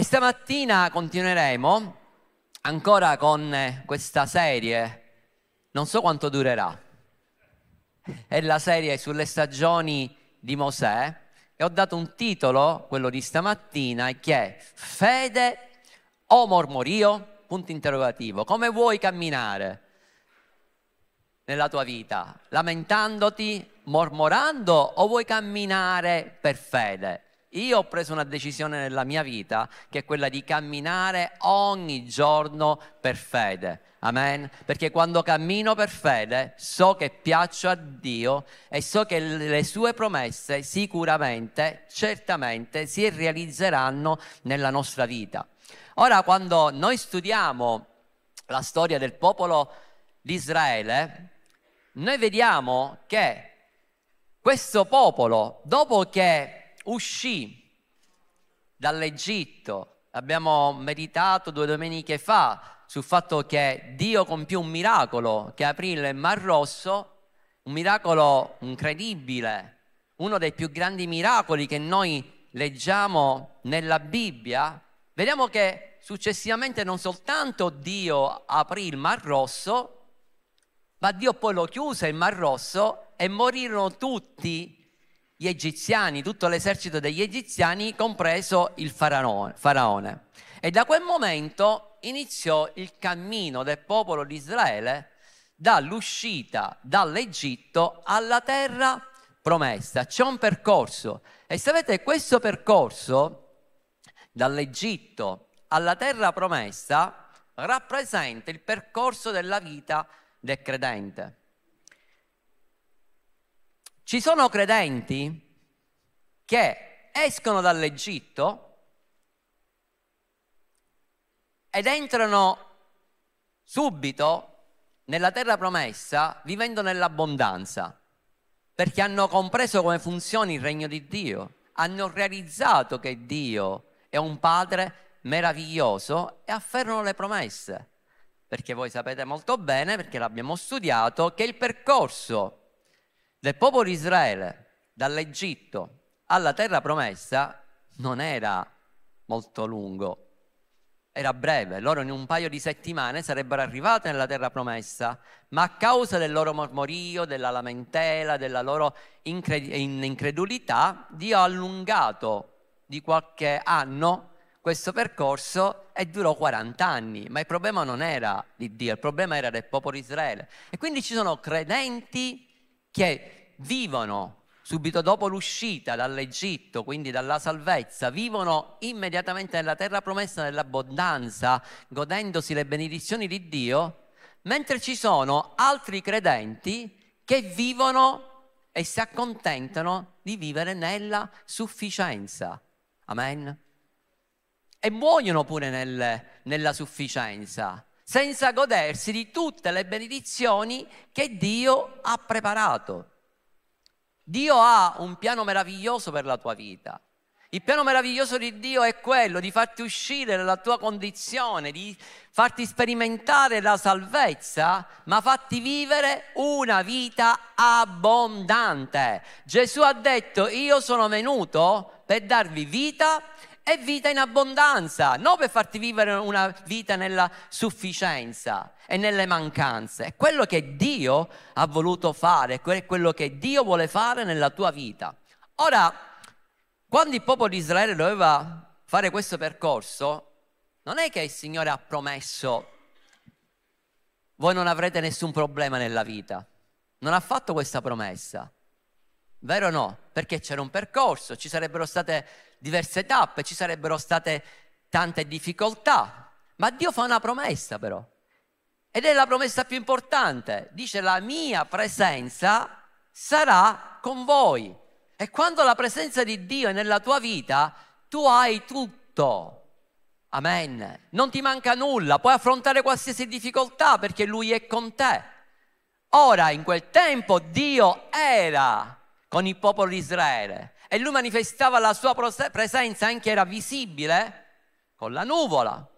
E stamattina continueremo ancora con questa serie, non so quanto durerà, è la serie sulle stagioni di Mosè e ho dato un titolo, quello di stamattina, che è Fede o mormorio? Punto interrogativo. Come vuoi camminare nella tua vita? Lamentandoti, mormorando o vuoi camminare per fede? Io ho preso una decisione nella mia vita che è quella di camminare ogni giorno per fede. Amen. Perché quando cammino per fede so che piaccio a Dio e so che le sue promesse sicuramente, certamente si realizzeranno nella nostra vita. Ora, quando noi studiamo la storia del popolo di Israele, noi vediamo che questo popolo, dopo che uscì dall'Egitto, abbiamo meditato due domeniche fa sul fatto che Dio compiò un miracolo che aprì il Mar Rosso, un miracolo incredibile, uno dei più grandi miracoli che noi leggiamo nella Bibbia, vediamo che successivamente non soltanto Dio aprì il Mar Rosso, ma Dio poi lo chiuse il Mar Rosso e morirono tutti gli egiziani, tutto l'esercito degli egiziani, compreso il faraone. E da quel momento iniziò il cammino del popolo di Israele dall'uscita dall'Egitto alla terra promessa. C'è un percorso e sapete questo percorso dall'Egitto alla terra promessa rappresenta il percorso della vita del credente. Ci sono credenti che escono dall'Egitto ed entrano subito nella terra promessa vivendo nell'abbondanza, perché hanno compreso come funziona il regno di Dio, hanno realizzato che Dio è un Padre meraviglioso e afferrano le promesse, perché voi sapete molto bene, perché l'abbiamo studiato, che il percorso del popolo di Israele dall'Egitto alla terra promessa non era molto lungo, era breve, loro in un paio di settimane sarebbero arrivati nella terra promessa, ma a causa del loro mormorio, della lamentela, della loro incredulità, Dio ha allungato di qualche anno questo percorso e durò 40 anni, ma il problema non era di Dio, il problema era del popolo di Israele. E quindi ci sono credenti che vivono subito dopo l'uscita dall'Egitto, quindi dalla salvezza, vivono immediatamente nella terra promessa, nell'abbondanza, godendosi le benedizioni di Dio, mentre ci sono altri credenti che vivono e si accontentano di vivere nella sufficienza. Amen. E muoiono pure nel, nella sufficienza senza godersi di tutte le benedizioni che Dio ha preparato. Dio ha un piano meraviglioso per la tua vita. Il piano meraviglioso di Dio è quello di farti uscire dalla tua condizione, di farti sperimentare la salvezza, ma farti vivere una vita abbondante. Gesù ha detto, io sono venuto per darvi vita è vita in abbondanza, non per farti vivere una vita nella sufficienza e nelle mancanze. È quello che Dio ha voluto fare, è quello che Dio vuole fare nella tua vita. Ora, quando il popolo di Israele doveva fare questo percorso, non è che il Signore ha promesso voi non avrete nessun problema nella vita. Non ha fatto questa promessa. Vero o no? Perché c'era un percorso, ci sarebbero state diverse tappe, ci sarebbero state tante difficoltà, ma Dio fa una promessa però. Ed è la promessa più importante. Dice la mia presenza sarà con voi. E quando la presenza di Dio è nella tua vita, tu hai tutto. Amen. Non ti manca nulla, puoi affrontare qualsiasi difficoltà perché Lui è con te. Ora, in quel tempo, Dio era con il popolo di Israele e lui manifestava la sua presenza anche era visibile con la nuvola,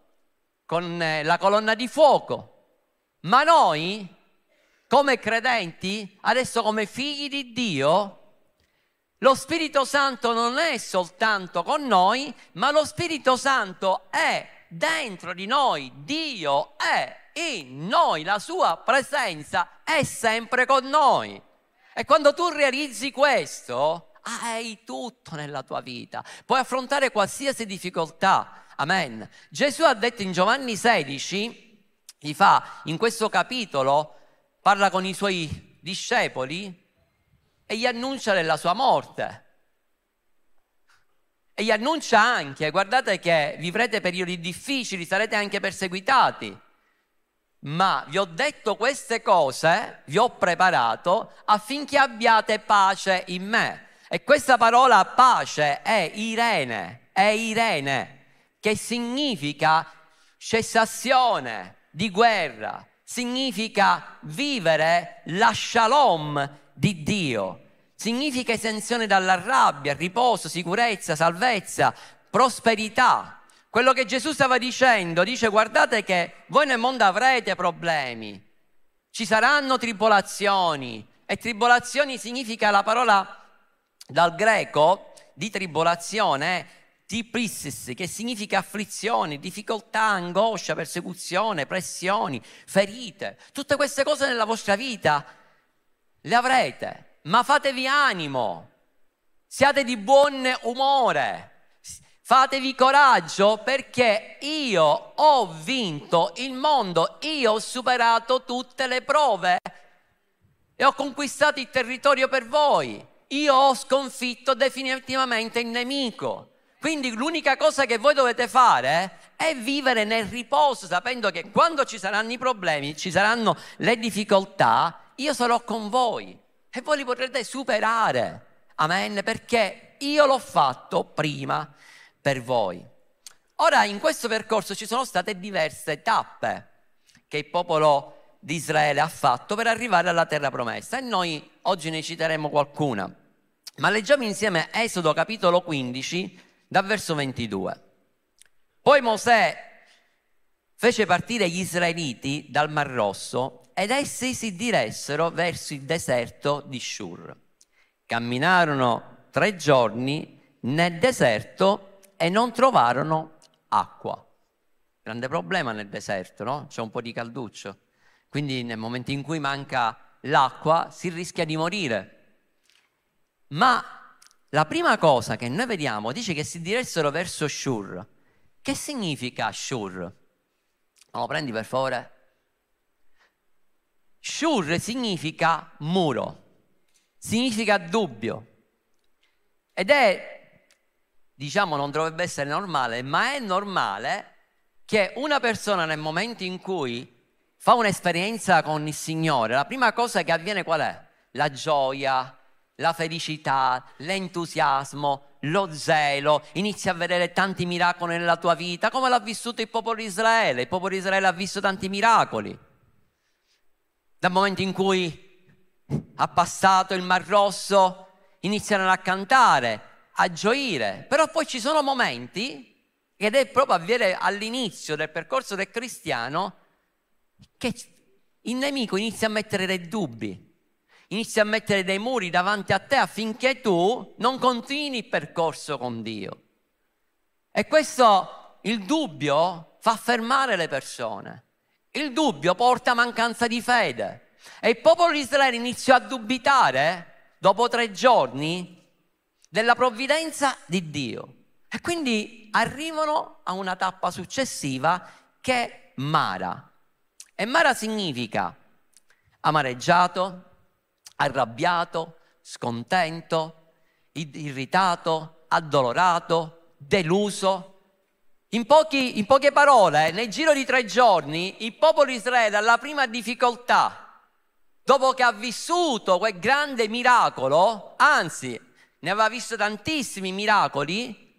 con eh, la colonna di fuoco. Ma noi, come credenti, adesso come figli di Dio, lo Spirito Santo non è soltanto con noi, ma lo Spirito Santo è dentro di noi, Dio è in noi, la sua presenza è sempre con noi. E quando tu realizzi questo, hai tutto nella tua vita, puoi affrontare qualsiasi difficoltà. Amen. Gesù ha detto in Giovanni 16, gli fa in questo capitolo, parla con i suoi discepoli e gli annuncia della sua morte. E gli annuncia anche, guardate che vivrete periodi difficili, sarete anche perseguitati ma vi ho detto queste cose, vi ho preparato affinché abbiate pace in me. E questa parola pace è Irene, è Irene, che significa cessazione di guerra, significa vivere la shalom di Dio, significa esenzione dalla rabbia, riposo, sicurezza, salvezza, prosperità. Quello che Gesù stava dicendo, dice guardate che voi nel mondo avrete problemi, ci saranno tribolazioni e tribolazioni significa la parola dal greco di tribolazione tiprissis, che significa afflizioni, difficoltà, angoscia, persecuzione, pressioni, ferite. Tutte queste cose nella vostra vita le avrete, ma fatevi animo, siate di buon umore Fatevi coraggio perché io ho vinto il mondo, io ho superato tutte le prove e ho conquistato il territorio per voi. Io ho sconfitto definitivamente il nemico. Quindi l'unica cosa che voi dovete fare è vivere nel riposo, sapendo che quando ci saranno i problemi, ci saranno le difficoltà, io sarò con voi e voi li potrete superare. Amen, perché io l'ho fatto prima per voi. Ora, in questo percorso ci sono state diverse tappe che il popolo di Israele ha fatto per arrivare alla terra promessa e noi oggi ne citeremo qualcuna. Ma leggiamo insieme Esodo capitolo 15 dal verso 22. Poi Mosè fece partire gli israeliti dal Mar Rosso ed essi si diressero verso il deserto di Shur. Camminarono tre giorni nel deserto e non trovarono acqua. Grande problema nel deserto, no? C'è un po' di calduccio. Quindi nel momento in cui manca l'acqua si rischia di morire. Ma la prima cosa che noi vediamo dice che si diressero verso Shur. Che significa Shur? Lo prendi per favore? Shur significa muro, significa dubbio. Ed è diciamo non dovrebbe essere normale, ma è normale che una persona nel momento in cui fa un'esperienza con il Signore, la prima cosa che avviene qual è? La gioia, la felicità, l'entusiasmo, lo zelo, inizia a vedere tanti miracoli nella tua vita, come l'ha vissuto il popolo di Israele. Il popolo di Israele ha visto tanti miracoli. Dal momento in cui ha passato il Mar Rosso, iniziano a cantare, a gioire, però poi ci sono momenti, ed è proprio avviene all'inizio del percorso del cristiano, che il nemico inizia a mettere dei dubbi, inizia a mettere dei muri davanti a te affinché tu non continui il percorso con Dio. E questo, il dubbio, fa fermare le persone. Il dubbio porta a mancanza di fede. E il popolo di Israele iniziò a dubitare dopo tre giorni della provvidenza di Dio. E quindi arrivano a una tappa successiva che è Mara. E Mara significa amareggiato, arrabbiato, scontento, irritato, addolorato, deluso. In, pochi, in, poche parole, nel giro di tre giorni, il popolo di Israele alla prima difficoltà, dopo che ha vissuto quel grande miracolo, anzi, ne aveva visto tantissimi miracoli,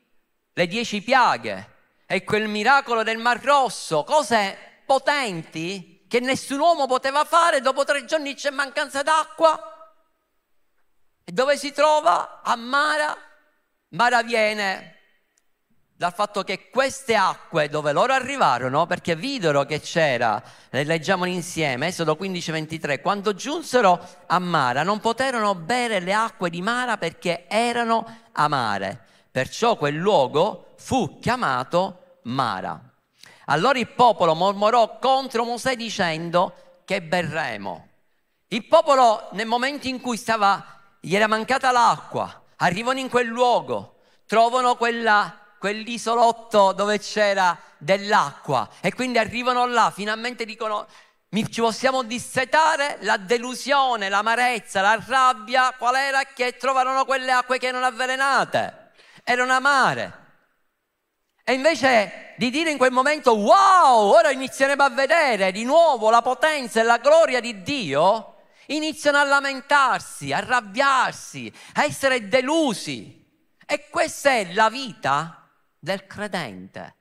le dieci piaghe e quel miracolo del Mar Rosso, cose potenti che nessun uomo poteva fare, dopo tre giorni c'è mancanza d'acqua. Dove si trova? A Mara. Mara viene dal fatto che queste acque dove loro arrivarono, perché videro che c'era, le leggiamo insieme, Esodo 15-23, quando giunsero a Mara non poterono bere le acque di Mara perché erano amare, perciò quel luogo fu chiamato Mara. Allora il popolo mormorò contro Mosè dicendo che berremo. Il popolo nel momento in cui stava, gli era mancata l'acqua, arrivano in quel luogo, trovano quella quell'isolotto dove c'era dell'acqua. E quindi arrivano là, finalmente dicono ci possiamo dissetare, la delusione, l'amarezza, la rabbia, qual era? Che trovarono quelle acque che erano avvelenate, erano amare. E invece di dire in quel momento, wow, ora inizieremo a vedere di nuovo la potenza e la gloria di Dio, iniziano a lamentarsi, a arrabbiarsi, a essere delusi. E questa è la vita del credente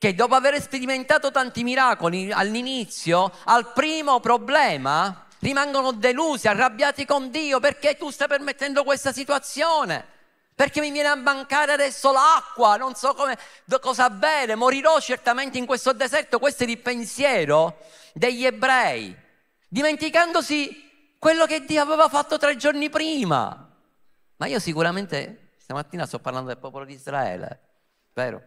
che dopo aver sperimentato tanti miracoli all'inizio, al primo problema, rimangono delusi, arrabbiati con Dio perché tu stai permettendo questa situazione. Perché mi viene a mancare adesso l'acqua, non so come, cosa bere, morirò certamente in questo deserto. Questo è il pensiero degli ebrei, dimenticandosi quello che Dio aveva fatto tre giorni prima. Ma io sicuramente Stamattina sto parlando del popolo di Israele, vero?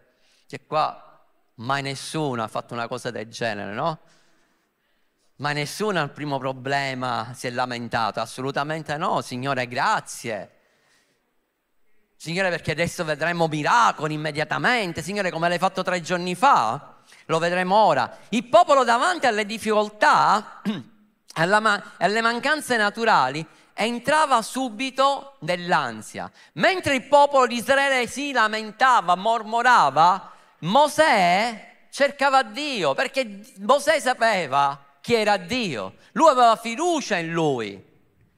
Che qua mai nessuno ha fatto una cosa del genere, no? Ma nessuno al primo problema si è lamentato, assolutamente no, Signore, grazie. Signore, perché adesso vedremo miracoli immediatamente. Signore, come l'hai fatto tre giorni fa, lo vedremo ora. Il popolo davanti alle difficoltà, alle mancanze naturali, entrava subito nell'ansia. Mentre il popolo di Israele si lamentava, mormorava, Mosè cercava Dio perché Mosè sapeva chi era Dio. Lui aveva fiducia in lui,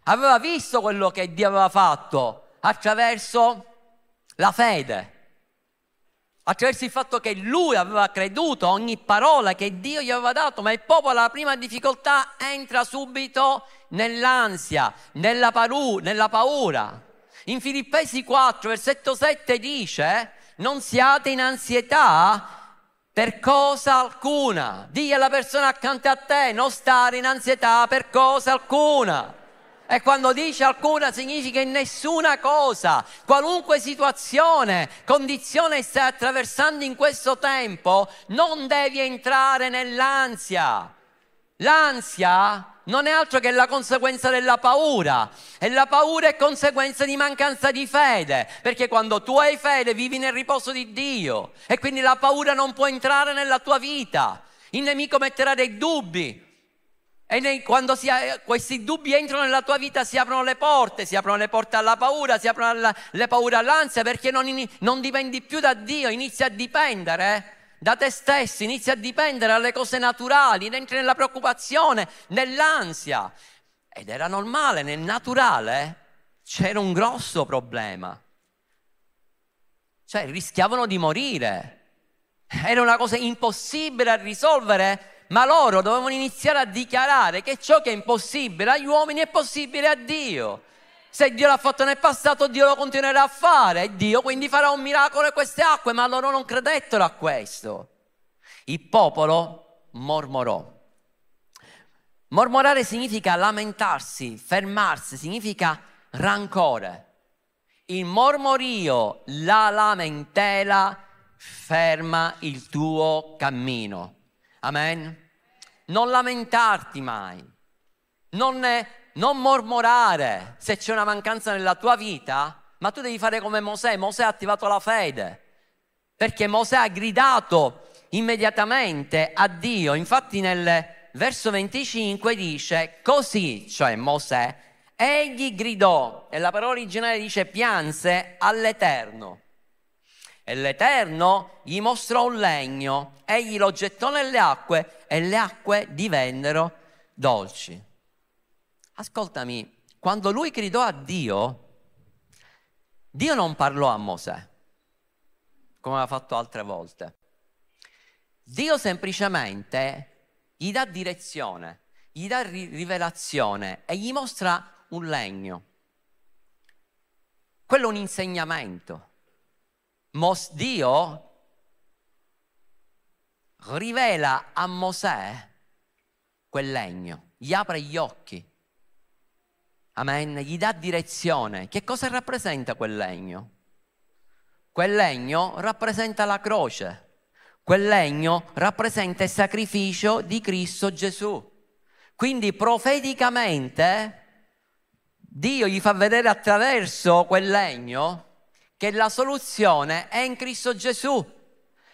aveva visto quello che Dio aveva fatto attraverso la fede attraverso il fatto che lui aveva creduto a ogni parola che Dio gli aveva dato, ma il popolo alla prima difficoltà entra subito nell'ansia, nella, paru- nella paura. In Filippesi 4, versetto 7 dice, non siate in ansietà per cosa alcuna. Dì alla persona accanto a te, non stare in ansietà per cosa alcuna. E quando dice alcuna significa in nessuna cosa, qualunque situazione, condizione stai attraversando in questo tempo, non devi entrare nell'ansia. L'ansia non è altro che la conseguenza della paura. E la paura è conseguenza di mancanza di fede, perché quando tu hai fede vivi nel riposo di Dio. E quindi la paura non può entrare nella tua vita. Il nemico metterà dei dubbi, e nei, quando si, questi dubbi entrano nella tua vita si aprono le porte, si aprono le porte alla paura, si aprono alla, le paure all'ansia perché non, non, dipendi più da Dio, inizi a dipendere eh, da te stesso, inizi a dipendere dalle cose naturali, entri nella preoccupazione, nell'ansia. Ed era normale, nel naturale c'era un grosso problema. Cioè rischiavano di morire. Era una cosa impossibile da risolvere ma loro dovevano iniziare a dichiarare che ciò che è impossibile agli uomini è possibile a Dio. Se Dio l'ha fatto nel passato, Dio lo continuerà a fare e Dio quindi farà un miracolo in queste acque, ma loro non credettero a questo. Il popolo mormorò. Mormorare significa lamentarsi, fermarsi, significa rancore. Il mormorio, la lamentela ferma il tuo cammino. Amen. Non lamentarti mai, non, non mormorare se c'è una mancanza nella tua vita, ma tu devi fare come Mosè. Mosè ha attivato la fede, perché Mosè ha gridato immediatamente a Dio. Infatti nel verso 25 dice così, cioè Mosè, egli gridò, e la parola originale dice pianse all'Eterno. E l'Eterno gli mostrò un legno, egli lo gettò nelle acque e le acque divennero dolci. Ascoltami, quando lui gridò a Dio, Dio non parlò a Mosè, come aveva fatto altre volte. Dio semplicemente gli dà direzione, gli dà rivelazione e gli mostra un legno. Quello è un insegnamento. Mos- Dio rivela a Mosè quel legno, gli apre gli occhi. Amen, gli dà direzione. Che cosa rappresenta quel legno? Quel legno rappresenta la croce. Quel legno rappresenta il sacrificio di Cristo Gesù. Quindi profeticamente Dio gli fa vedere attraverso quel legno che la soluzione è in Cristo Gesù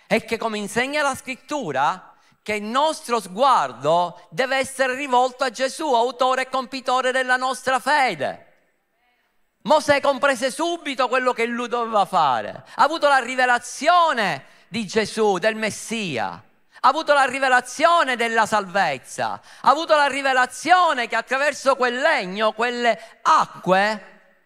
e che come insegna la scrittura che il nostro sguardo deve essere rivolto a Gesù, autore e compitore della nostra fede. Mosè comprese subito quello che lui doveva fare, ha avuto la rivelazione di Gesù, del Messia, ha avuto la rivelazione della salvezza, ha avuto la rivelazione che attraverso quel legno, quelle acque,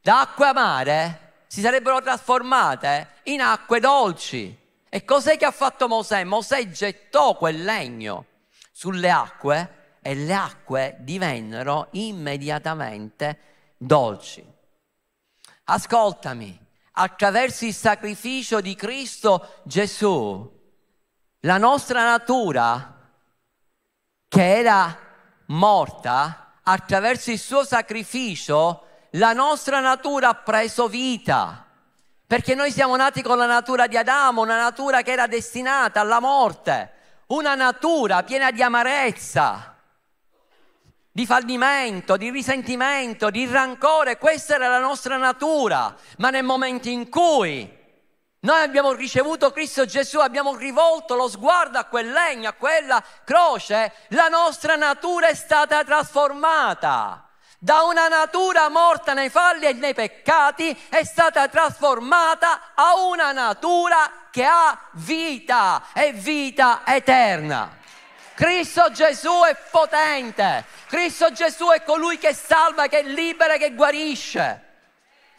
da acque amare, si sarebbero trasformate in acque dolci. E cos'è che ha fatto Mosè? Mosè gettò quel legno sulle acque e le acque divennero immediatamente dolci. Ascoltami, attraverso il sacrificio di Cristo Gesù, la nostra natura che era morta, attraverso il suo sacrificio, la nostra natura ha preso vita. Perché noi siamo nati con la natura di Adamo, una natura che era destinata alla morte, una natura piena di amarezza, di fallimento, di risentimento, di rancore. Questa era la nostra natura. Ma nel momento in cui noi abbiamo ricevuto Cristo Gesù, abbiamo rivolto lo sguardo a quel legno, a quella croce, la nostra natura è stata trasformata da una natura morta nei falli e nei peccati è stata trasformata a una natura che ha vita e vita eterna. Cristo Gesù è potente, Cristo Gesù è colui che salva, che libera, che guarisce.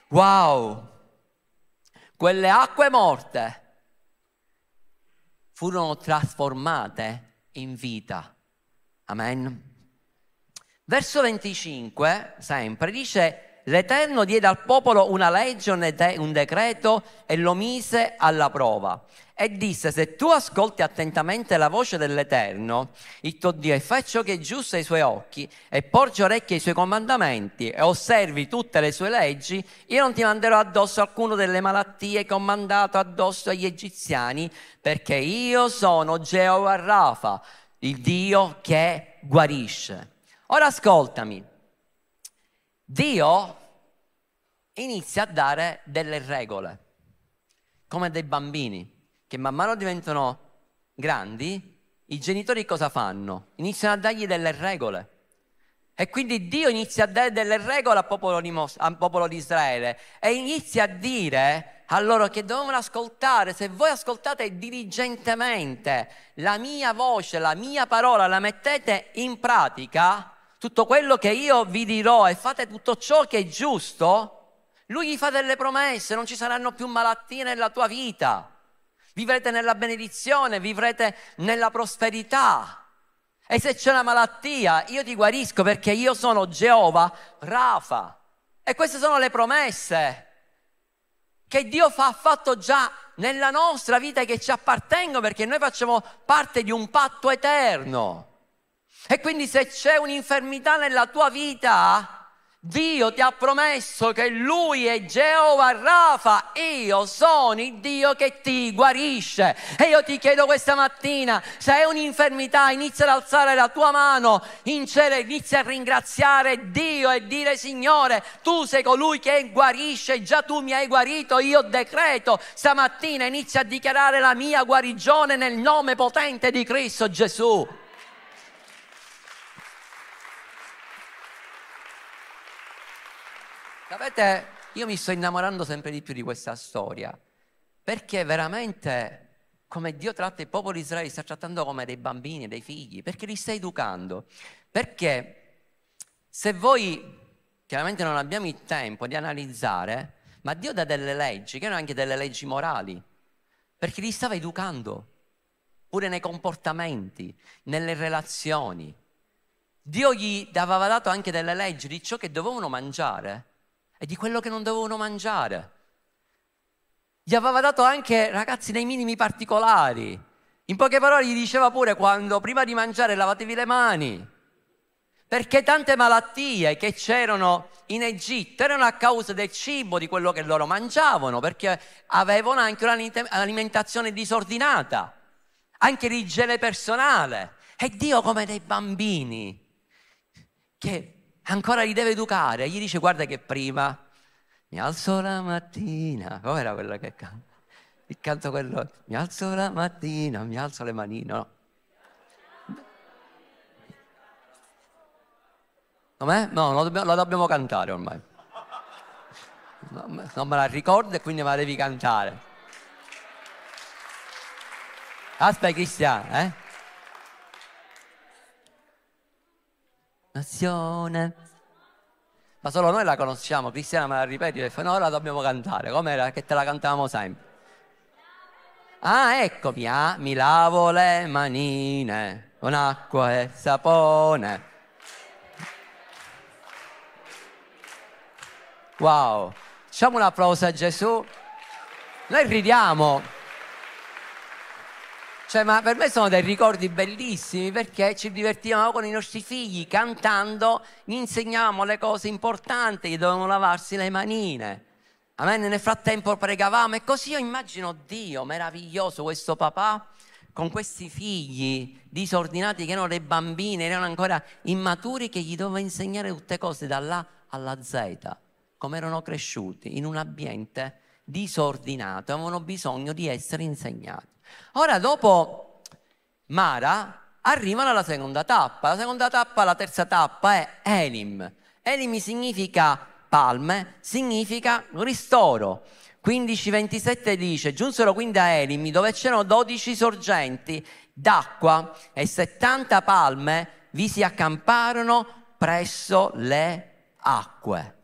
Wow! Quelle acque morte furono trasformate in vita. Amen. Verso 25, sempre, dice, l'Eterno diede al popolo una legge, un decreto e lo mise alla prova. E disse, se tu ascolti attentamente la voce dell'Eterno, il tuo Dio, e fai ciò che è giusto ai suoi occhi, e porgi orecchie ai suoi comandamenti, e osservi tutte le sue leggi, io non ti manderò addosso alcuno delle malattie che ho mandato addosso agli egiziani, perché io sono Geova Rafa, il Dio che guarisce. Ora ascoltami, Dio inizia a dare delle regole, come dei bambini che man mano diventano grandi, i genitori cosa fanno? Iniziano a dargli delle regole. E quindi Dio inizia a dare delle regole al popolo di, Mos- al popolo di Israele e inizia a dire a loro che dovevano ascoltare, se voi ascoltate diligentemente la mia voce, la mia parola, la mettete in pratica, tutto quello che io vi dirò e fate tutto ciò che è giusto, lui gli fa delle promesse, non ci saranno più malattie nella tua vita, vivrete nella benedizione, vivrete nella prosperità. E se c'è una malattia, io ti guarisco perché io sono Geova Rafa. E queste sono le promesse che Dio fa, ha fatto già nella nostra vita e che ci appartengono perché noi facciamo parte di un patto eterno. E quindi se c'è un'infermità nella tua vita, Dio ti ha promesso che Lui è Geova Rafa, io sono il Dio che ti guarisce. E io ti chiedo questa mattina, se hai un'infermità, inizia ad alzare la tua mano in cielo, inizia a ringraziare Dio e dire Signore, tu sei colui che guarisce, già tu mi hai guarito, io decreto stamattina, inizia a dichiarare la mia guarigione nel nome potente di Cristo Gesù. Sapete, io mi sto innamorando sempre di più di questa storia, perché veramente come Dio tratta il popolo di Israele, li sta trattando come dei bambini, dei figli, perché li sta educando. Perché se voi, chiaramente non abbiamo il tempo di analizzare, ma Dio dà delle leggi, che erano anche delle leggi morali, perché li stava educando, pure nei comportamenti, nelle relazioni. Dio gli aveva dato anche delle leggi di ciò che dovevano mangiare e di quello che non dovevano mangiare. Gli aveva dato anche, ragazzi, nei minimi particolari. In poche parole gli diceva pure quando prima di mangiare lavatevi le mani. Perché tante malattie che c'erano in Egitto erano a causa del cibo, di quello che loro mangiavano, perché avevano anche un'alimentazione disordinata, anche l'igiene personale. E Dio come dei bambini che ancora li deve educare, gli dice guarda che prima mi alzo la mattina, com'era quello che canta? Il canto quello, mi alzo la mattina, mi alzo le manine, no? Com'è? No, lo dobbiamo, lo dobbiamo cantare ormai. non me la ricordo e quindi me la devi cantare. Aspetta Cristiano, eh? Nazione ma solo noi la conosciamo. Cristiana me la ripeti e fa no, la dobbiamo cantare, come era che te la cantavamo sempre. Ah, eccomi, ah, mi lavo le manine con acqua e sapone. Wow, facciamo un applauso a Gesù. Noi ridiamo, cioè, ma per me sono dei ricordi bellissimi perché ci divertivamo con i nostri figli cantando, gli insegnavamo le cose importanti, gli dovevano lavarsi le manine. Amen. Nel frattempo pregavamo e così io immagino Dio meraviglioso, questo papà con questi figli disordinati che erano dei bambini, erano ancora immaturi, che gli doveva insegnare tutte cose dall'A alla Z, come erano cresciuti in un ambiente disordinato, avevano bisogno di essere insegnati. Ora dopo Mara arrivano alla seconda tappa. La seconda tappa, la terza tappa è Elim. Elim significa palme, significa ristoro. 15-27 dice, giunsero quindi a Elim dove c'erano 12 sorgenti d'acqua e 70 palme vi si accamparono presso le acque.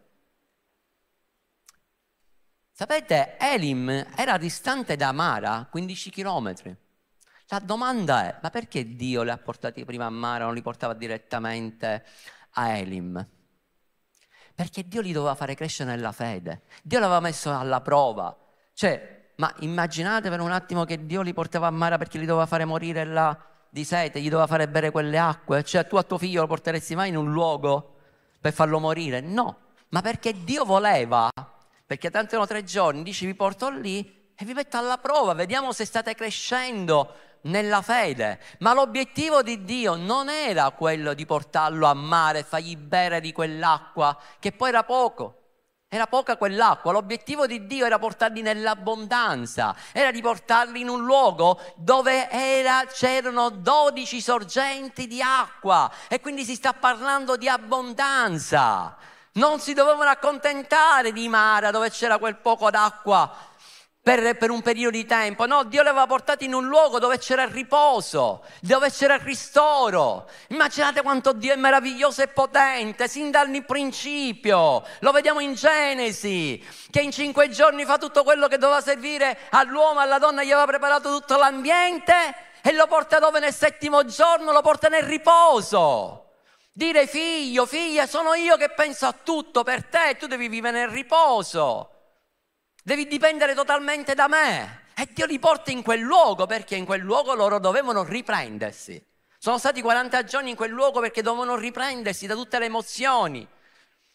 Sapete, Elim era distante da Mara 15 chilometri. La domanda è, ma perché Dio li ha portati prima a Mara, non li portava direttamente a Elim? Perché Dio li doveva fare crescere nella fede. Dio l'aveva messo alla prova. Cioè, ma immaginate per un attimo che Dio li portava a Mara perché li doveva fare morire là di sete, gli doveva fare bere quelle acque. Cioè, tu a tuo figlio lo porteresti mai in un luogo per farlo morire? No, ma perché Dio voleva perché tanto erano tre giorni, dici vi porto lì e vi metto alla prova, vediamo se state crescendo nella fede. Ma l'obiettivo di Dio non era quello di portarlo a mare fargli bere di quell'acqua, che poi era poco. Era poca quell'acqua, l'obiettivo di Dio era portarli nell'abbondanza, era di portarli in un luogo dove era, c'erano 12 sorgenti di acqua e quindi si sta parlando di abbondanza non si dovevano accontentare di Mara dove c'era quel poco d'acqua per, per, un periodo di tempo. No, Dio li aveva portati in un luogo dove c'era il riposo, dove c'era il ristoro. Immaginate quanto Dio è meraviglioso e potente, sin dal principio. Lo vediamo in Genesi, che in cinque giorni fa tutto quello che doveva servire all'uomo, alla donna, gli aveva preparato tutto l'ambiente e lo porta dove nel settimo giorno, lo porta nel riposo. Dire figlio, figlia, sono io che penso a tutto per te, tu devi vivere nel riposo, devi dipendere totalmente da me. E Dio li porta in quel luogo perché in quel luogo loro dovevano riprendersi. Sono stati 40 giorni in quel luogo perché dovevano riprendersi da tutte le emozioni,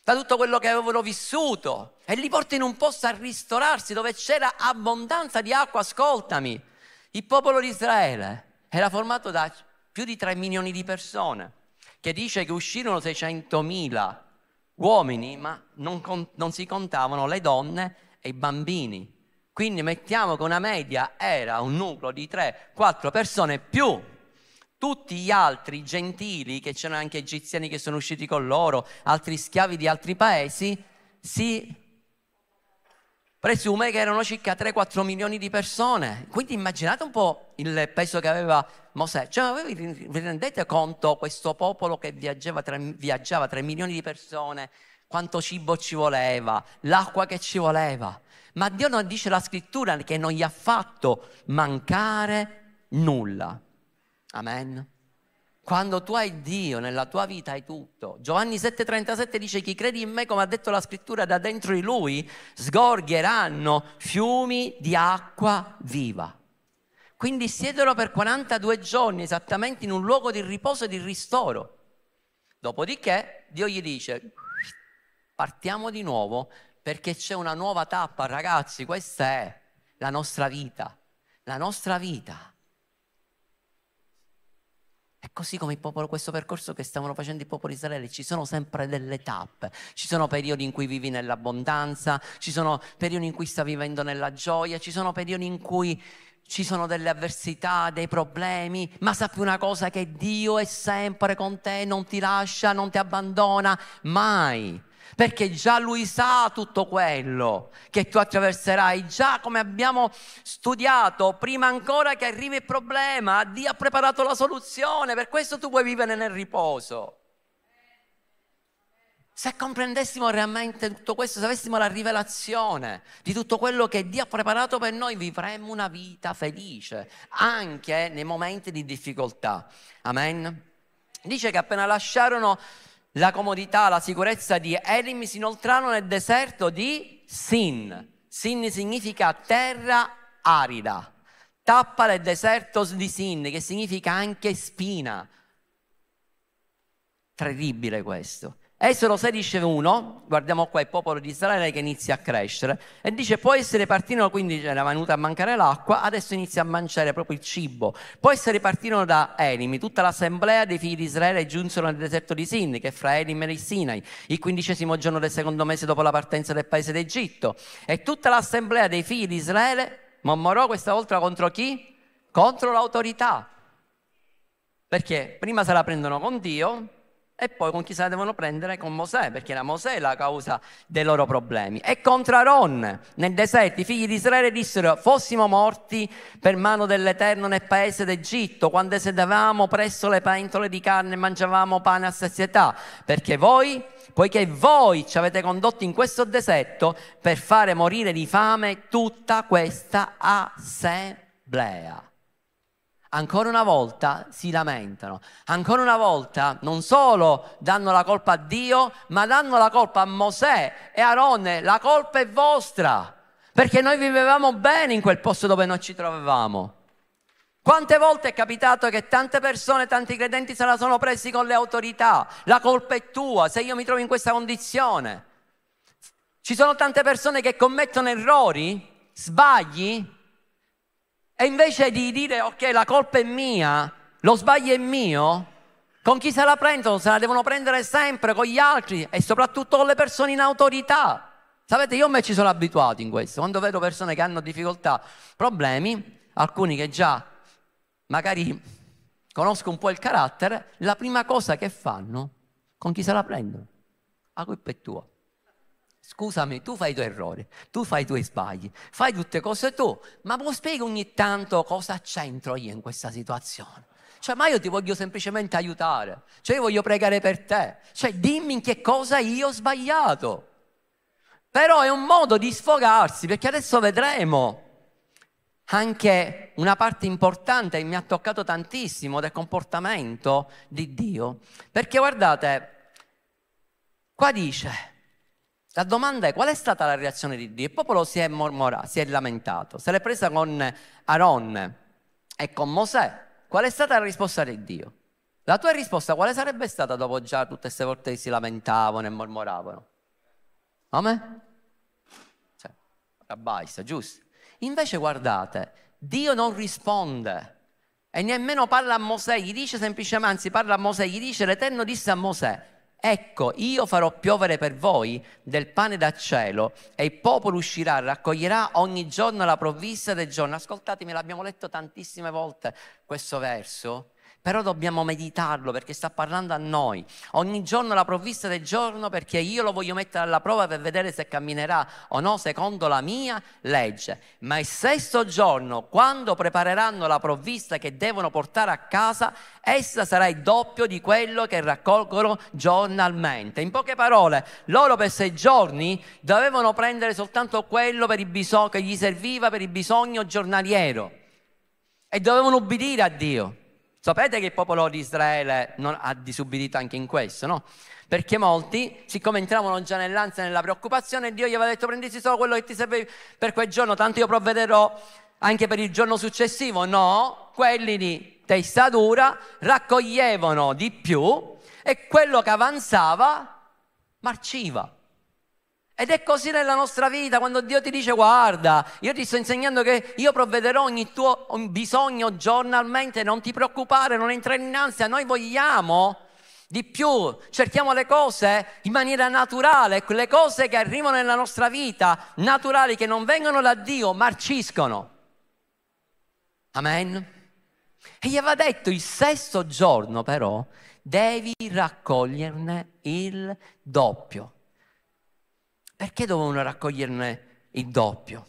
da tutto quello che avevano vissuto. E li porta in un posto a ristorarsi dove c'era abbondanza di acqua. Ascoltami, il popolo di Israele era formato da più di 3 milioni di persone che dice che uscirono 600.000 uomini, ma non, non si contavano le donne e i bambini. Quindi mettiamo che una media era un nucleo di 3-4 persone più tutti gli altri gentili, che c'erano anche egiziani che sono usciti con loro, altri schiavi di altri paesi, si presume che erano circa 3-4 milioni di persone. Quindi immaginate un po' il peso che aveva Mosè. Cioè, vi rendete conto questo popolo che viaggiava 3, viaggiava 3 milioni di persone, quanto cibo ci voleva, l'acqua che ci voleva. Ma Dio non dice la scrittura che non gli ha fatto mancare nulla. Amen. Quando tu hai Dio nella tua vita hai tutto. Giovanni 7:37 dice chi crede in me, come ha detto la scrittura, da dentro di lui sgorgheranno fiumi di acqua viva. Quindi siedono per 42 giorni esattamente in un luogo di riposo e di ristoro. Dopodiché Dio gli dice partiamo di nuovo perché c'è una nuova tappa, ragazzi, questa è la nostra vita, la nostra vita è così come popolo, questo percorso che stavano facendo il popolo di Israele, ci sono sempre delle tappe, ci sono periodi in cui vivi nell'abbondanza, ci sono periodi in cui stai vivendo nella gioia, ci sono periodi in cui ci sono delle avversità, dei problemi, ma sappi una cosa che Dio è sempre con te, non ti lascia, non ti abbandona mai perché già lui sa tutto quello che tu attraverserai, già come abbiamo studiato, prima ancora che arrivi il problema, Dio ha preparato la soluzione, per questo tu puoi vivere nel riposo. Se comprendessimo realmente tutto questo, se avessimo la rivelazione di tutto quello che Dio ha preparato per noi, vivremmo una vita felice, anche nei momenti di difficoltà. Amen. Dice che appena lasciarono la comodità, la sicurezza di Elim si inoltrarono nel deserto di Sin. Sin significa terra arida. Tappa del deserto di Sin, che significa anche spina. Terribile questo. Esodo 16,1, guardiamo qua il popolo di Israele che inizia a crescere e dice poi se ne partirono, quindi era venuta a mancare l'acqua, adesso inizia a mangiare proprio il cibo. Poi se ne partirono da Elimi, tutta l'assemblea dei figli di Israele giunsero nel deserto di Sin, che è fra Elim e Sinai, il quindicesimo giorno del secondo mese dopo la partenza del paese d'Egitto. E tutta l'assemblea dei figli di Israele mormorò questa volta contro chi? Contro l'autorità. Perché prima se la prendono con Dio, e poi con chi se la devono prendere? Con Mosè, perché era Mosè la causa dei loro problemi. E contro Aaron, nel deserto, i figli di Israele dissero, fossimo morti per mano dell'Eterno nel paese d'Egitto, quando sedevamo presso le pentole di carne e mangiavamo pane a sazietà, perché voi, poiché voi ci avete condotti in questo deserto per fare morire di fame tutta questa assemblea ancora una volta si lamentano, ancora una volta non solo danno la colpa a Dio, ma danno la colpa a Mosè e Aronne, la colpa è vostra, perché noi vivevamo bene in quel posto dove noi ci trovavamo. Quante volte è capitato che tante persone, tanti credenti se la sono presi con le autorità? La colpa è tua se io mi trovo in questa condizione. Ci sono tante persone che commettono errori, sbagli, e invece di dire ok, la colpa è mia, lo sbaglio è mio, con chi se la prendono? Se la devono prendere sempre con gli altri e soprattutto con le persone in autorità. Sapete, io me ci sono abituato in questo. Quando vedo persone che hanno difficoltà, problemi, alcuni che già magari conosco un po' il carattere, la prima cosa che fanno, con chi se la prendono? La colpa è tua. Scusami, tu fai i tuoi errori, tu fai i tuoi sbagli, fai tutte cose tu, ma mi spieghi ogni tanto cosa c'entro io in questa situazione? Cioè, ma io ti voglio semplicemente aiutare, cioè io voglio pregare per te, cioè dimmi in che cosa io ho sbagliato. Però è un modo di sfogarsi, perché adesso vedremo anche una parte importante che mi ha toccato tantissimo del comportamento di Dio, perché guardate, qua dice, la domanda è qual è stata la reazione di Dio? Il popolo si è mormorato, si è lamentato, se l'è presa con Aaron e con Mosè. Qual è stata la risposta di Dio? La tua risposta quale sarebbe stata dopo già tutte queste volte che si lamentavano e mormoravano? Come? Cioè, abbaissa, giusto? Invece guardate, Dio non risponde e nemmeno parla a Mosè, gli dice semplicemente, anzi parla a Mosè, gli dice l'Eterno disse a Mosè, Ecco, io farò piovere per voi del pane da cielo e il popolo uscirà, raccoglierà ogni giorno la provvista del giorno. Ascoltatemi, l'abbiamo letto tantissime volte questo verso però dobbiamo meditarlo perché sta parlando a noi. Ogni giorno la provvista del giorno perché io lo voglio mettere alla prova per vedere se camminerà o no secondo la mia legge. Ma il sesto giorno, quando prepareranno la provvista che devono portare a casa, essa sarà il doppio di quello che raccolgono giornalmente. In poche parole, loro per sei giorni dovevano prendere soltanto quello bisogno che gli serviva per il bisogno giornaliero e dovevano ubbidire a Dio. Sapete che il popolo di Israele non ha disubbidito anche in questo, no? Perché molti, siccome entravano già nell'ansia e nella preoccupazione, Dio gli aveva detto prenditi solo quello che ti serve per quel giorno, tanto io provvederò anche per il giorno successivo. No, quelli di testa dura raccoglievano di più e quello che avanzava marciva. Ed è così nella nostra vita, quando Dio ti dice guarda, io ti sto insegnando che io provvederò ogni tuo bisogno giornalmente, non ti preoccupare, non entrare in ansia, noi vogliamo di più, cerchiamo le cose in maniera naturale, le cose che arrivano nella nostra vita, naturali, che non vengono da Dio, marciscono. Amen. E gli aveva detto il sesto giorno però devi raccoglierne il doppio. Perché dovevano raccoglierne il doppio?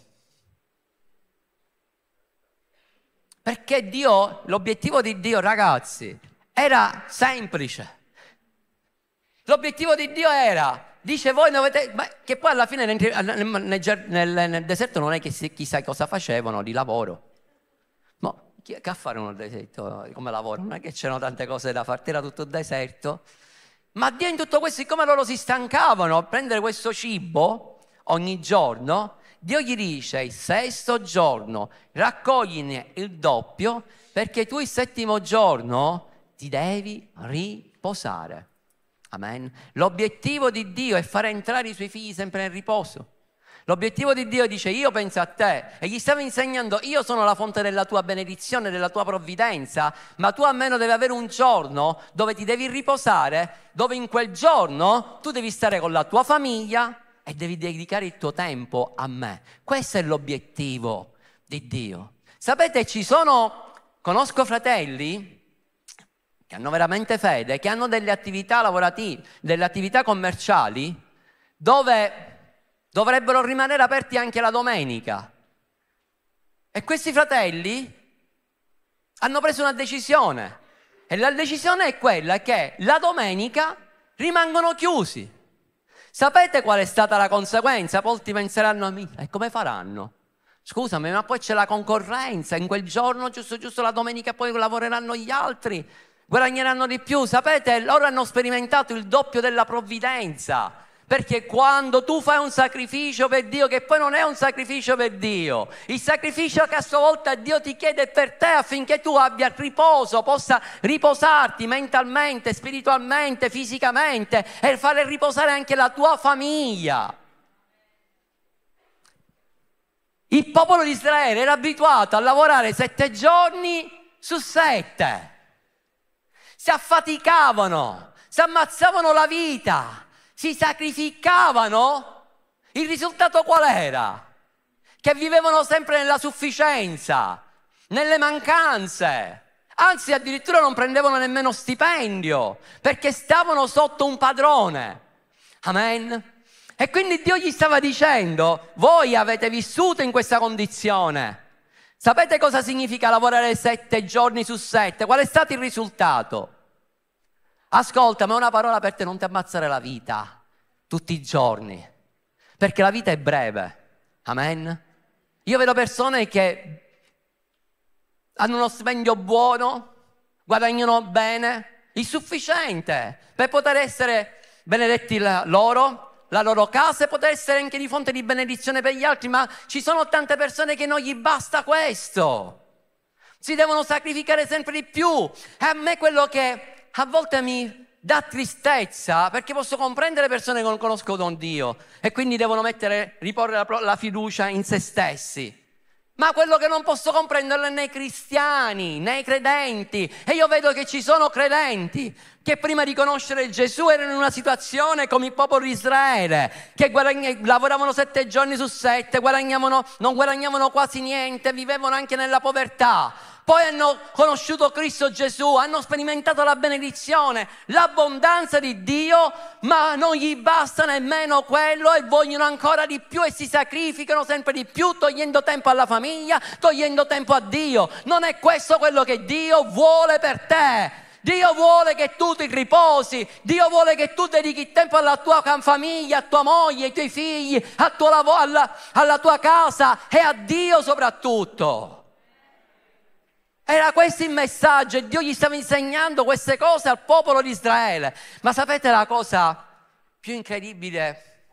Perché Dio, l'obiettivo di Dio, ragazzi, era semplice. L'obiettivo di Dio era, dice voi dovete, che poi alla fine nel, nel, nel, nel deserto non è che si, chissà cosa facevano di lavoro. Ma che a fare uno deserto come lavoro? Non è che c'erano tante cose da fare, era tutto deserto. Ma Dio in tutto questo, siccome loro si stancavano a prendere questo cibo ogni giorno, Dio gli dice il sesto giorno raccogline il doppio perché tu il settimo giorno ti devi riposare. Amen. L'obiettivo di Dio è fare entrare i suoi figli sempre nel riposo. L'obiettivo di Dio dice io penso a te e gli stava insegnando io sono la fonte della tua benedizione, della tua provvidenza, ma tu almeno devi avere un giorno dove ti devi riposare, dove in quel giorno tu devi stare con la tua famiglia e devi dedicare il tuo tempo a me. Questo è l'obiettivo di Dio. Sapete, ci sono, conosco fratelli che hanno veramente fede, che hanno delle attività lavorative, delle attività commerciali dove dovrebbero rimanere aperti anche la domenica. E questi fratelli hanno preso una decisione e la decisione è quella che la domenica rimangono chiusi. Sapete qual è stata la conseguenza? Molti penseranno, e come faranno? Scusami, ma poi c'è la concorrenza, in quel giorno, giusto giusto la domenica poi lavoreranno gli altri, guadagneranno di più. Sapete, loro hanno sperimentato il doppio della provvidenza. Perché quando tu fai un sacrificio per Dio, che poi non è un sacrificio per Dio, il sacrificio che a sua volta Dio ti chiede per te affinché tu abbia riposo, possa riposarti mentalmente, spiritualmente, fisicamente e fare riposare anche la tua famiglia. Il popolo di Israele era abituato a lavorare sette giorni su sette. Si affaticavano, si ammazzavano la vita si sacrificavano, il risultato qual era? Che vivevano sempre nella sufficienza, nelle mancanze. Anzi, addirittura non prendevano nemmeno stipendio, perché stavano sotto un padrone. Amen. E quindi Dio gli stava dicendo, voi avete vissuto in questa condizione. Sapete cosa significa lavorare sette giorni su sette? Qual è stato il risultato? Ascolta, ma una parola per te non ti ammazzare la vita tutti i giorni, perché la vita è breve. Amen. Io vedo persone che hanno uno stipendio buono, guadagnano bene, il sufficiente per poter essere benedetti loro, la loro casa e poter essere anche di fonte di benedizione per gli altri, ma ci sono tante persone che non gli basta questo. Si devono sacrificare sempre di più. E a me quello che a volte mi dà tristezza perché posso comprendere persone che non conoscono Dio e quindi devono mettere, riporre la, la fiducia in se stessi. Ma quello che non posso comprendere è nei cristiani, nei credenti. E io vedo che ci sono credenti che prima di conoscere Gesù erano in una situazione come il popolo di Israele, che lavoravano sette giorni su sette, non guadagnavano quasi niente, vivevano anche nella povertà poi hanno conosciuto Cristo Gesù, hanno sperimentato la benedizione, l'abbondanza di Dio, ma non gli basta nemmeno quello e vogliono ancora di più e si sacrificano sempre di più, togliendo tempo alla famiglia, togliendo tempo a Dio. Non è questo quello che Dio vuole per te. Dio vuole che tu ti riposi, Dio vuole che tu dedichi tempo alla tua famiglia, a tua moglie, ai tuoi figli, tuo lavoro, alla, alla tua casa e a Dio soprattutto. Era questo il messaggio e Dio gli stava insegnando queste cose al popolo di Israele. Ma sapete la cosa più incredibile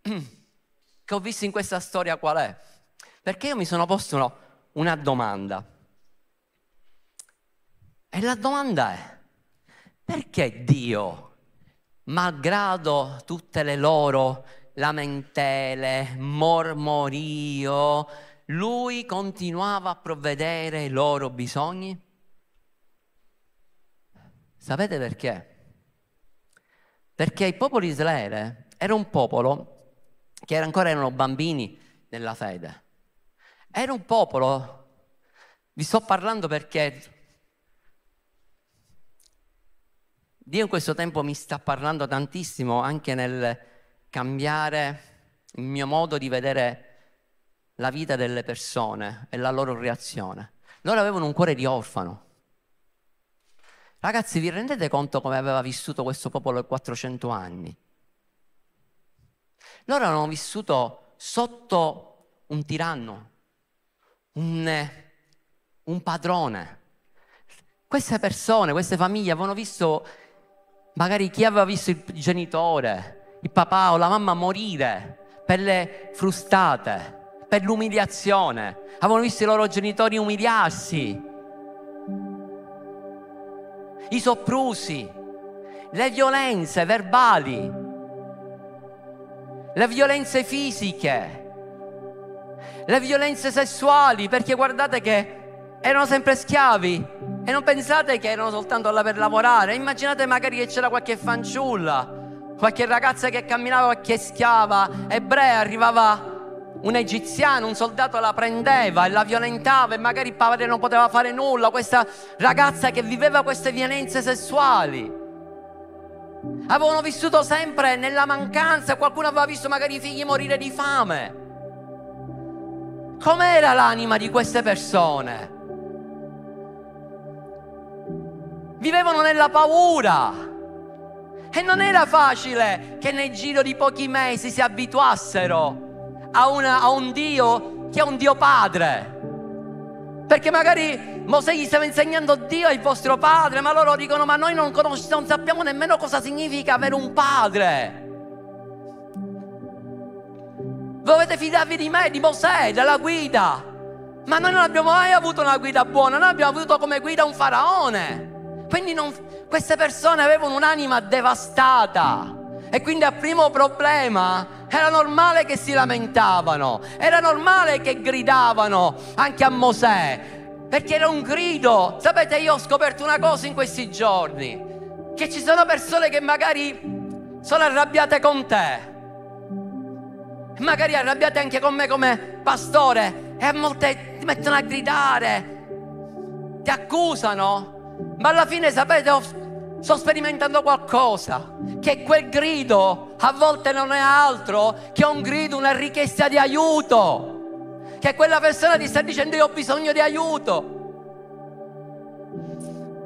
che ho visto in questa storia qual è? Perché io mi sono posto una domanda. E la domanda è, perché Dio, malgrado tutte le loro lamentele, mormorio, lui continuava a provvedere ai loro bisogni? Sapete perché? Perché il popolo di Israele era un popolo che ancora erano bambini nella fede. Era un popolo, vi sto parlando perché Dio in questo tempo mi sta parlando tantissimo anche nel cambiare il mio modo di vedere la vita delle persone e la loro reazione. Loro avevano un cuore di orfano. Ragazzi, vi rendete conto come aveva vissuto questo popolo per 400 anni? Loro hanno vissuto sotto un tiranno, un, un padrone. Queste persone, queste famiglie avevano visto, magari chi aveva visto il genitore, il papà o la mamma morire per le frustate, per l'umiliazione. Avevano visto i loro genitori umiliarsi, i soprusi, le violenze verbali, le violenze fisiche, le violenze sessuali, perché guardate che erano sempre schiavi e non pensate che erano soltanto là per lavorare, immaginate magari che c'era qualche fanciulla, qualche ragazza che camminava, qualche schiava ebrea, arrivava un egiziano, un soldato la prendeva e la violentava e magari il padre non poteva fare nulla, questa ragazza che viveva queste violenze sessuali. Avevano vissuto sempre nella mancanza, qualcuno aveva visto magari i figli morire di fame. Com'era l'anima di queste persone? Vivevano nella paura. E non era facile che nel giro di pochi mesi si abituassero a, una, a un Dio che è un Dio padre. Perché magari Mosè gli stava insegnando Dio è il vostro padre, ma loro dicono ma noi non, conosci- non sappiamo nemmeno cosa significa avere un padre. Dovete fidarvi di me, di Mosè, della guida. Ma noi non abbiamo mai avuto una guida buona, noi abbiamo avuto come guida un faraone. Quindi non, queste persone avevano un'anima devastata. E quindi al primo problema era normale che si lamentavano, era normale che gridavano anche a Mosè, perché era un grido. Sapete, io ho scoperto una cosa in questi giorni, che ci sono persone che magari sono arrabbiate con te, magari arrabbiate anche con me come pastore, e a volte ti mettono a gridare, ti accusano, ma alla fine sapete, ho sto sperimentando qualcosa, che quel grido a volte non è altro che un grido, una richiesta di aiuto, che quella persona ti sta dicendo io ho bisogno di aiuto,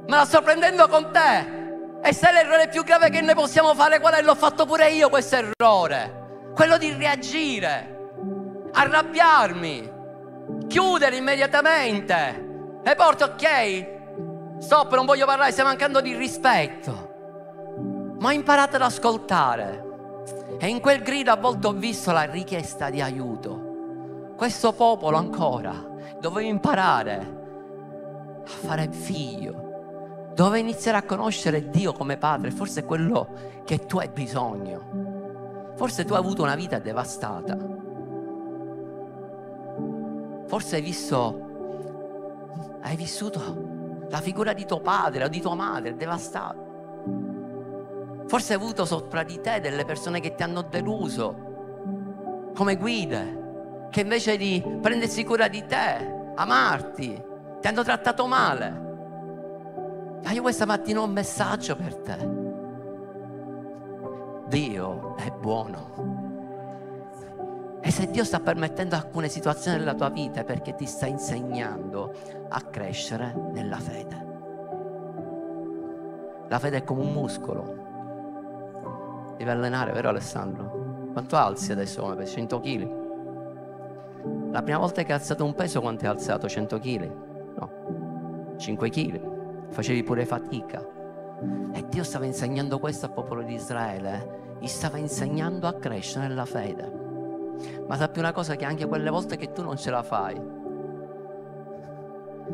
ma la sto prendendo con te. E sai l'errore più grave che noi possiamo fare qual è? L'ho fatto pure io questo errore, quello di reagire, arrabbiarmi, chiudere immediatamente. E porto, ok, Stop, non voglio parlare, stai mancando di rispetto. Ma imparate ad ascoltare. E in quel grido a volte ho visto la richiesta di aiuto. Questo popolo ancora doveva imparare a fare figlio. Doveva iniziare a conoscere Dio come padre. Forse è quello che tu hai bisogno. Forse tu hai avuto una vita devastata. Forse hai visto, hai vissuto la figura di tuo padre o di tua madre è devastata. Forse hai avuto sopra di te delle persone che ti hanno deluso come guide, che invece di prendersi cura di te, amarti, ti hanno trattato male. Ma io questa mattina ho un messaggio per te. Dio è buono. E se Dio sta permettendo alcune situazioni nella tua vita è perché ti sta insegnando a crescere nella fede. La fede è come un muscolo. Devi allenare, vero Alessandro? Quanto alzi adesso come peso? 100 kg? La prima volta che hai alzato un peso quanto hai alzato? 100 kg? No. 5 kg, facevi pure fatica. E Dio stava insegnando questo al popolo di Israele, gli stava insegnando a crescere nella fede. Ma sappi una cosa che anche quelle volte che tu non ce la fai,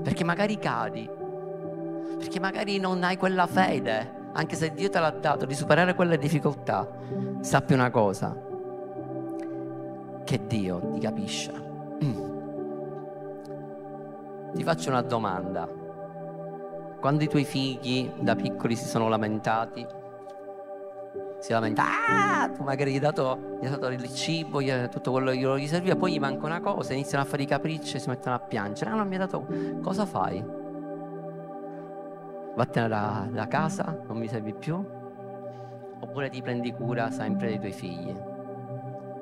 perché magari cadi, perché magari non hai quella fede, anche se Dio te l'ha dato di superare quelle difficoltà, sappi una cosa, che Dio ti capisce. Mm. Ti faccio una domanda. Quando i tuoi figli da piccoli si sono lamentati, si lamenta, ah, tu magari gli hai dato, gli hai dato il cibo, gli hai tutto quello che gli serviva, poi gli manca una cosa, iniziano a fare i capricci e si mettono a piangere. Ah, non mi ha dato. Cosa fai? Vattene da, da casa, non mi servi più? Oppure ti prendi cura sempre dei tuoi figli?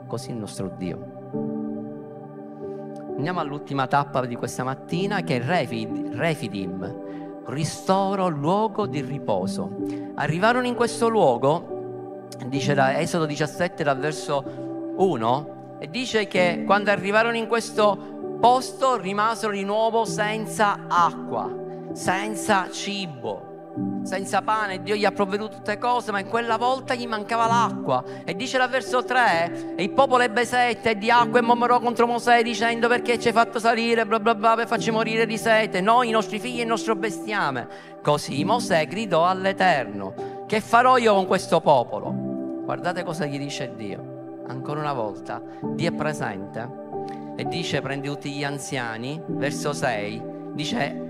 Così il nostro Dio. Andiamo all'ultima tappa di questa mattina che è Refidim, ristoro, luogo di riposo. Arrivarono in questo luogo dice da Esodo 17 dal verso 1 e dice che quando arrivarono in questo posto rimasero di nuovo senza acqua, senza cibo senza pane, Dio gli ha provveduto tutte cose, ma in quella volta gli mancava l'acqua. E dice dal verso 3, e il popolo ebbe sete di acqua e mormorò contro Mosè dicendo perché ci hai fatto salire, bla bla bla, per farci morire di sete, noi, i nostri figli e il nostro bestiame. Così Mosè gridò all'Eterno, che farò io con questo popolo? Guardate cosa gli dice Dio. Ancora una volta, Dio è presente e dice prendi tutti gli anziani, verso 6, dice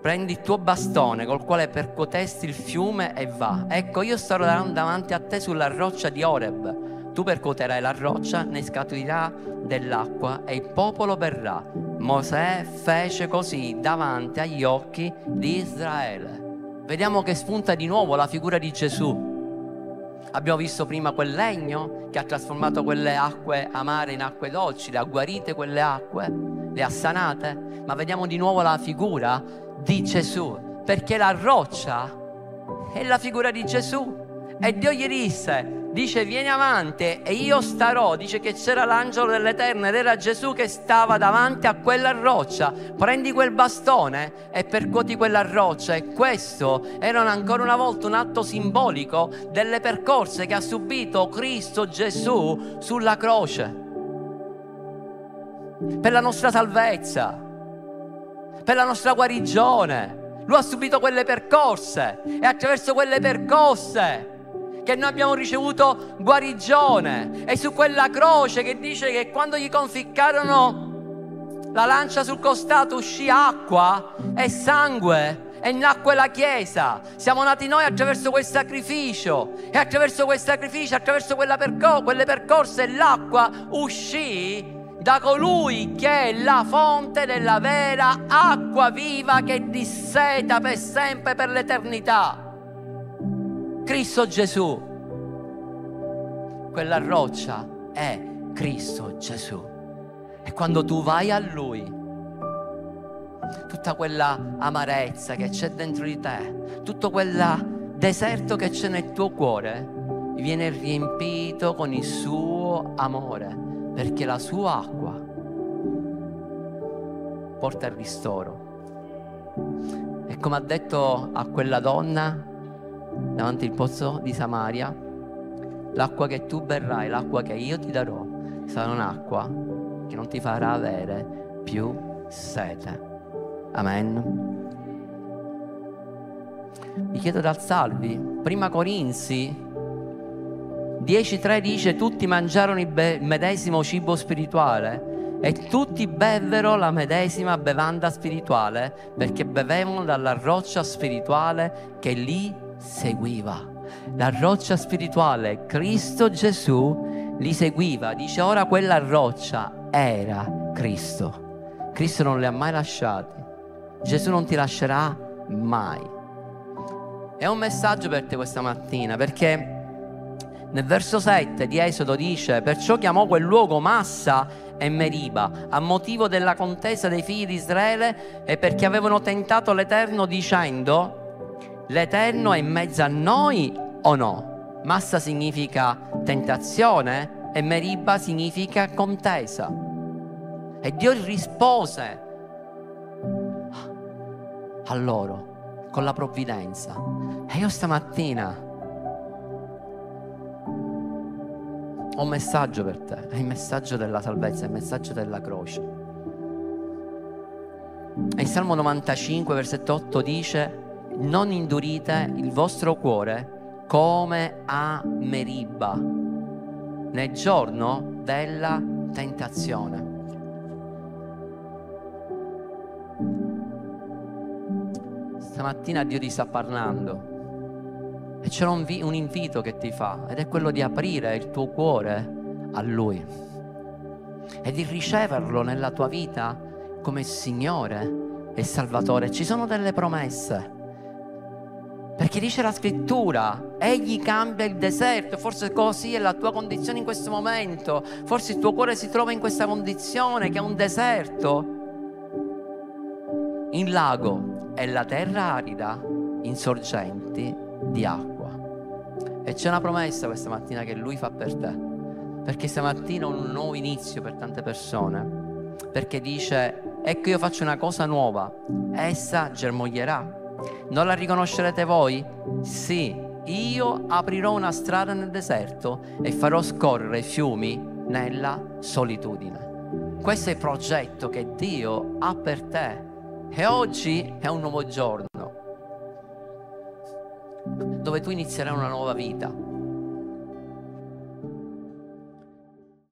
prendi il tuo bastone col quale percuotesti il fiume e va. Ecco, io starò davanti a te sulla roccia di Oreb. Tu percuoterai la roccia, ne scaturerà dell'acqua e il popolo berrà. Mosè fece così davanti agli occhi di Israele. Vediamo che spunta di nuovo la figura di Gesù Abbiamo visto prima quel legno che ha trasformato quelle acque amare in acque dolci, le ha guarite quelle acque, le ha sanate, ma vediamo di nuovo la figura di Gesù, perché la roccia è la figura di Gesù. E Dio gli disse, dice vieni avanti e io starò, dice che c'era l'angelo dell'Eterno ed era Gesù che stava davanti a quella roccia, prendi quel bastone e percuoti quella roccia. E questo era ancora una volta un atto simbolico delle percorse che ha subito Cristo Gesù sulla croce. Per la nostra salvezza, per la nostra guarigione. Lui ha subito quelle percorse e attraverso quelle percorse che noi abbiamo ricevuto guarigione. E su quella croce che dice che quando gli conficcarono la lancia sul costato uscì acqua e sangue e nacque la Chiesa. Siamo nati noi attraverso quel sacrificio e attraverso quel sacrificio, attraverso percor- quelle percorse, l'acqua uscì da colui che è la fonte della vera acqua viva che disseta per sempre, per l'eternità. Cristo Gesù. Quella roccia è Cristo Gesù. E quando tu vai a Lui, tutta quella amarezza che c'è dentro di te, tutto quel deserto che c'è nel tuo cuore, viene riempito con il suo amore, perché la sua acqua porta il ristoro. E come ha detto a quella donna, davanti al pozzo di Samaria, l'acqua che tu berrai, l'acqua che io ti darò, sarà un'acqua che non ti farà avere più sete. Amen. Vi chiedo di alzarvi. Prima Corinzi 10.3 dice tutti mangiarono il, be- medesimo cibo spirituale e tutti bevvero la medesima bevanda spirituale perché bevevano dalla roccia spirituale che lì seguiva. La roccia spirituale, Cristo Gesù, li seguiva. Dice ora quella roccia era Cristo. Cristo non li ha mai lasciati. Gesù non ti lascerà mai. È un messaggio per te questa mattina perché nel verso 7 di Esodo dice perciò chiamò quel luogo Massa e Meriba a motivo della contesa dei figli di Israele e perché avevano tentato l'Eterno dicendo l'Eterno è in mezzo a noi o no? Massa significa tentazione e Meriba significa contesa. E Dio rispose. a loro con la provvidenza. E io stamattina ho un messaggio per te, è il messaggio della salvezza, è il messaggio della croce. E il Salmo 95, versetto 8 dice, non indurite il vostro cuore come a Meriba nel giorno della tentazione. Stamattina Dio ti sta parlando e c'è un, un invito che ti fa ed è quello di aprire il tuo cuore a Lui e di riceverlo nella tua vita come Signore e Salvatore. Ci sono delle promesse. Perché dice la scrittura, egli cambia il deserto, forse così è la tua condizione in questo momento, forse il tuo cuore si trova in questa condizione che è un deserto, in lago e la terra arida, in sorgenti di acqua. E c'è una promessa questa mattina che Lui fa per te. Perché stamattina è un nuovo inizio per tante persone. Perché dice, ecco io faccio una cosa nuova, essa germoglierà. Non la riconoscerete voi? Sì, io aprirò una strada nel deserto e farò scorrere fiumi nella solitudine. Questo è il progetto che Dio ha per te. E oggi è un nuovo giorno dove tu inizierai una nuova vita.